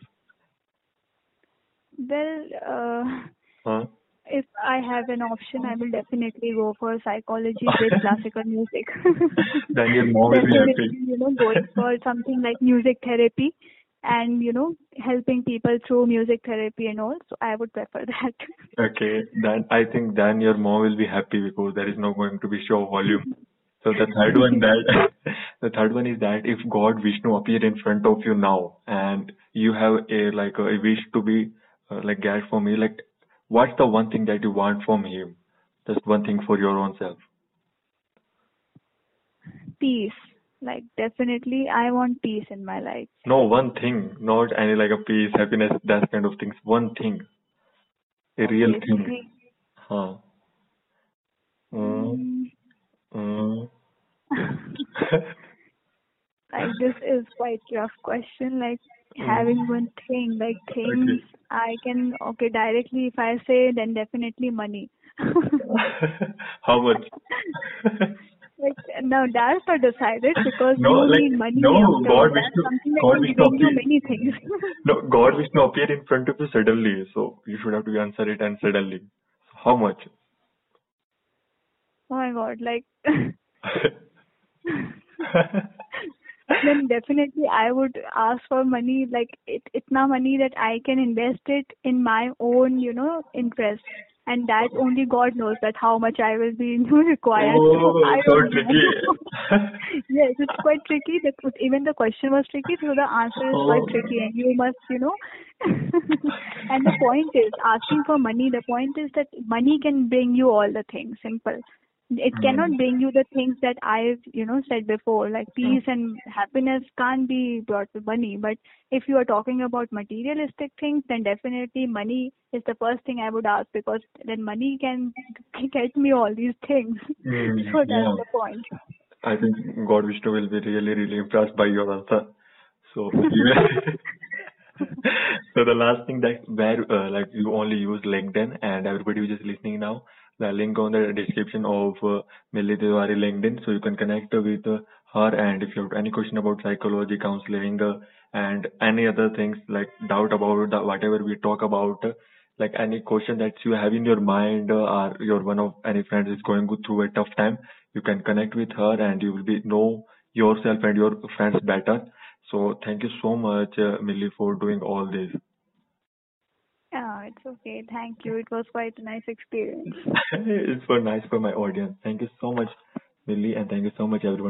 Well, uh, Huh? If I have an option, I will definitely go for psychology with classical music. Then your mom will be definitely, you know, going for something like music therapy and, you know, helping people through music therapy and all. So I would prefer that. Okay, then I think then your mom will be happy because there is no going to be show volume. So the third one that the third one is that if God Vishnu appear in front of you now and you have a like a wish to be uh, like get for me like what's the one thing that you want from him? Just one thing for your own self. peace. Like, definitely, I want peace in my life. No, one thing, not any like a peace, happiness, that kind of things. One thing, a real thing. three. Huh. Mm, Mm, mm. like this is quite rough question. Like Mm-hmm. having one thing, like things I can okay directly if I say then definitely money. How much? like now that's not decided because No, you like, need money no, God Vishnu- God Vishnu you many things. No, God Vishnu appear in front of you suddenly, so you should have to answer it and suddenly. How much? oh my god, like then definitely I would ask for money like it itna money that I can invest it in my own, you know, interest. And that only God knows that how much I will be required. Oh, I so tricky. yes, it's quite tricky. That was- even the question was tricky, so the answer is quite Oh. tricky, and you must, you know. and the point is, asking for money. The point is that money can bring you all the things. Simple. It cannot Mm. bring you the things that I've, you know, said before. Like peace and happiness can't be brought with money. But if you are talking about materialistic things, then definitely money is the first thing I would ask because then money can get me all these things. Mm, so that's yeah. the point. I think God Vishnu will be really, really impressed by your answer. So, so the last thing that where uh, like you only use LinkedIn and everybody who is listening now, the link on the description of uh, Milli Tewari LinkedIn, so you can connect with uh, her. And if you have any question about psychology, counseling, uh, and any other things like doubt about the, whatever we talk about, uh, like any question that you have in your mind, uh, or your one of any friend is going through a tough time, you can connect with her and you will be know yourself and your friends better. So thank you so much, uh, Milli, for doing all this. Yeah, it's okay. Thank you. It was quite a nice experience. it's for nice for my audience. Thank you so much, Milli, and thank you so much, everyone.